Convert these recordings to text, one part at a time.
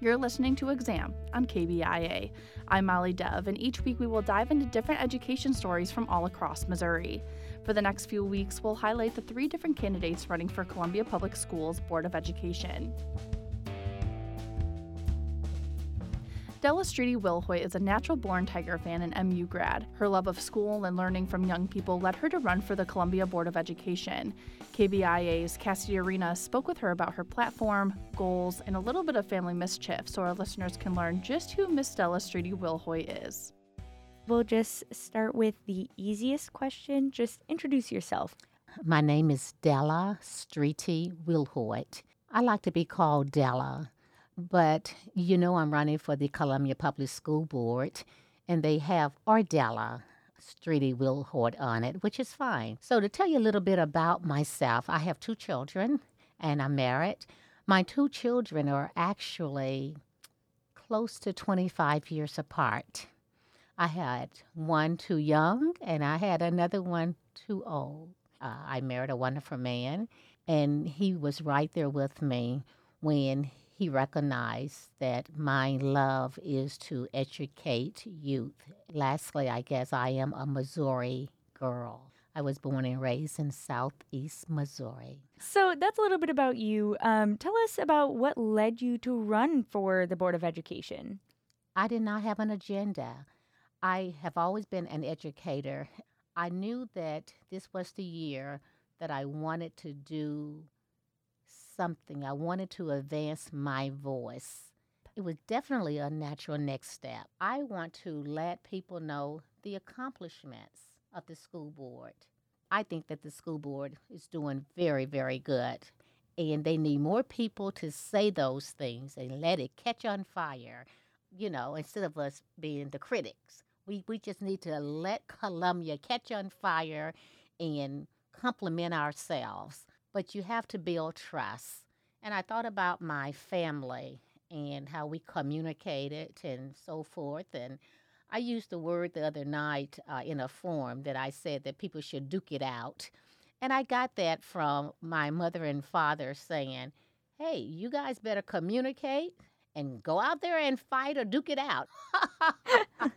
You're listening to Exam on KBIA. I'm Molly Dove, and each week we will dive into different education stories from all across Missouri. For the next few weeks, we'll highlight the three different candidates running for Columbia Public Schools Board of Education. Della Streaty Wilhoit is a natural born Tiger fan and MU grad. Her love of school and learning from young people led her to run for the Columbia Board of Education. KBIA's Cassidy Arena spoke with her about her platform, goals, and a little bit of family mischief so our listeners can learn just who Miss Della Streaty Wilhoit is. We'll just start with the easiest question. Just introduce yourself. My name is Della Streaty Wilhoit. I like to be called Della but you know, I'm running for the Columbia Public School Board, and they have Ardella Streaty Wilhoit on it, which is fine. So, to tell you a little bit about myself, I have two children and I'm married. My two children are actually close to 25 years apart. I had one too young, and I had another one too old. Uh, I married a wonderful man, and he was right there with me when he recognized that my love is to educate youth. Lastly, I guess I am a Missouri girl. I was born and raised in southeast Missouri. So that's a little bit about you. Um, tell us about what led you to run for the Board of Education. I did not have an agenda. I have always been an educator. I knew that this was the year that I wanted to do something. I wanted to advance my voice. It was definitely a natural next step. I want to let people know the accomplishments of the school board. I think that the school board is doing very, very good. And they need more people to say those things and let it catch on fire, you know, instead of us being the critics. We, we just need to let Columbia catch on fire and compliment ourselves but you have to build trust. And I thought about my family and how we communicated and so forth. And I used the word the other night uh, in a form that I said that people should duke it out. And I got that from my mother and father saying, hey, you guys better communicate and go out there and fight or duke it out.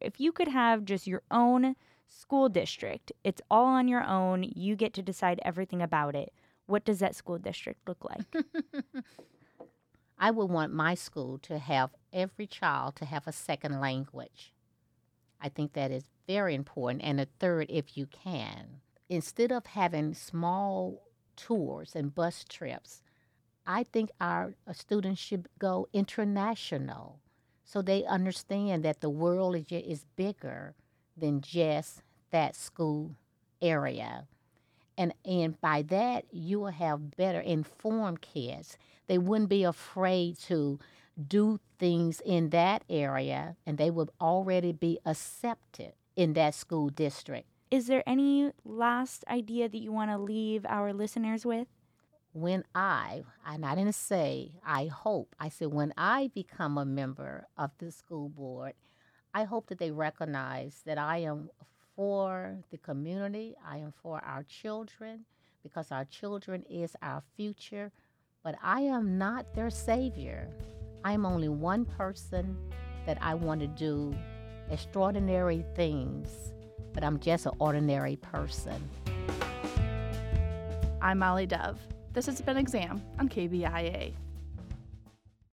if you could have just your own school district. It's all on your own. You get to decide everything about it. What does that school district look like? I would want my school to have every child to have a second language. I think that is very important. And a third, if you can. Instead of having small tours and bus trips, I think our uh, students should go international so they understand that the world is, is bigger than just that school area. And, and by that, you will have better informed kids. They wouldn't be afraid to do things in that area, and they would already be accepted in that school district. Is there any last idea that you want to leave our listeners with? When I, and I didn't say I hope, I said when I become a member of the school board, I hope that they recognize that I am for the community, I am for our children because our children is our future, but I am not their savior. I'm only one person that I want to do extraordinary things, but I'm just an ordinary person. I'm Molly Dove. This has been Exam on KBIA.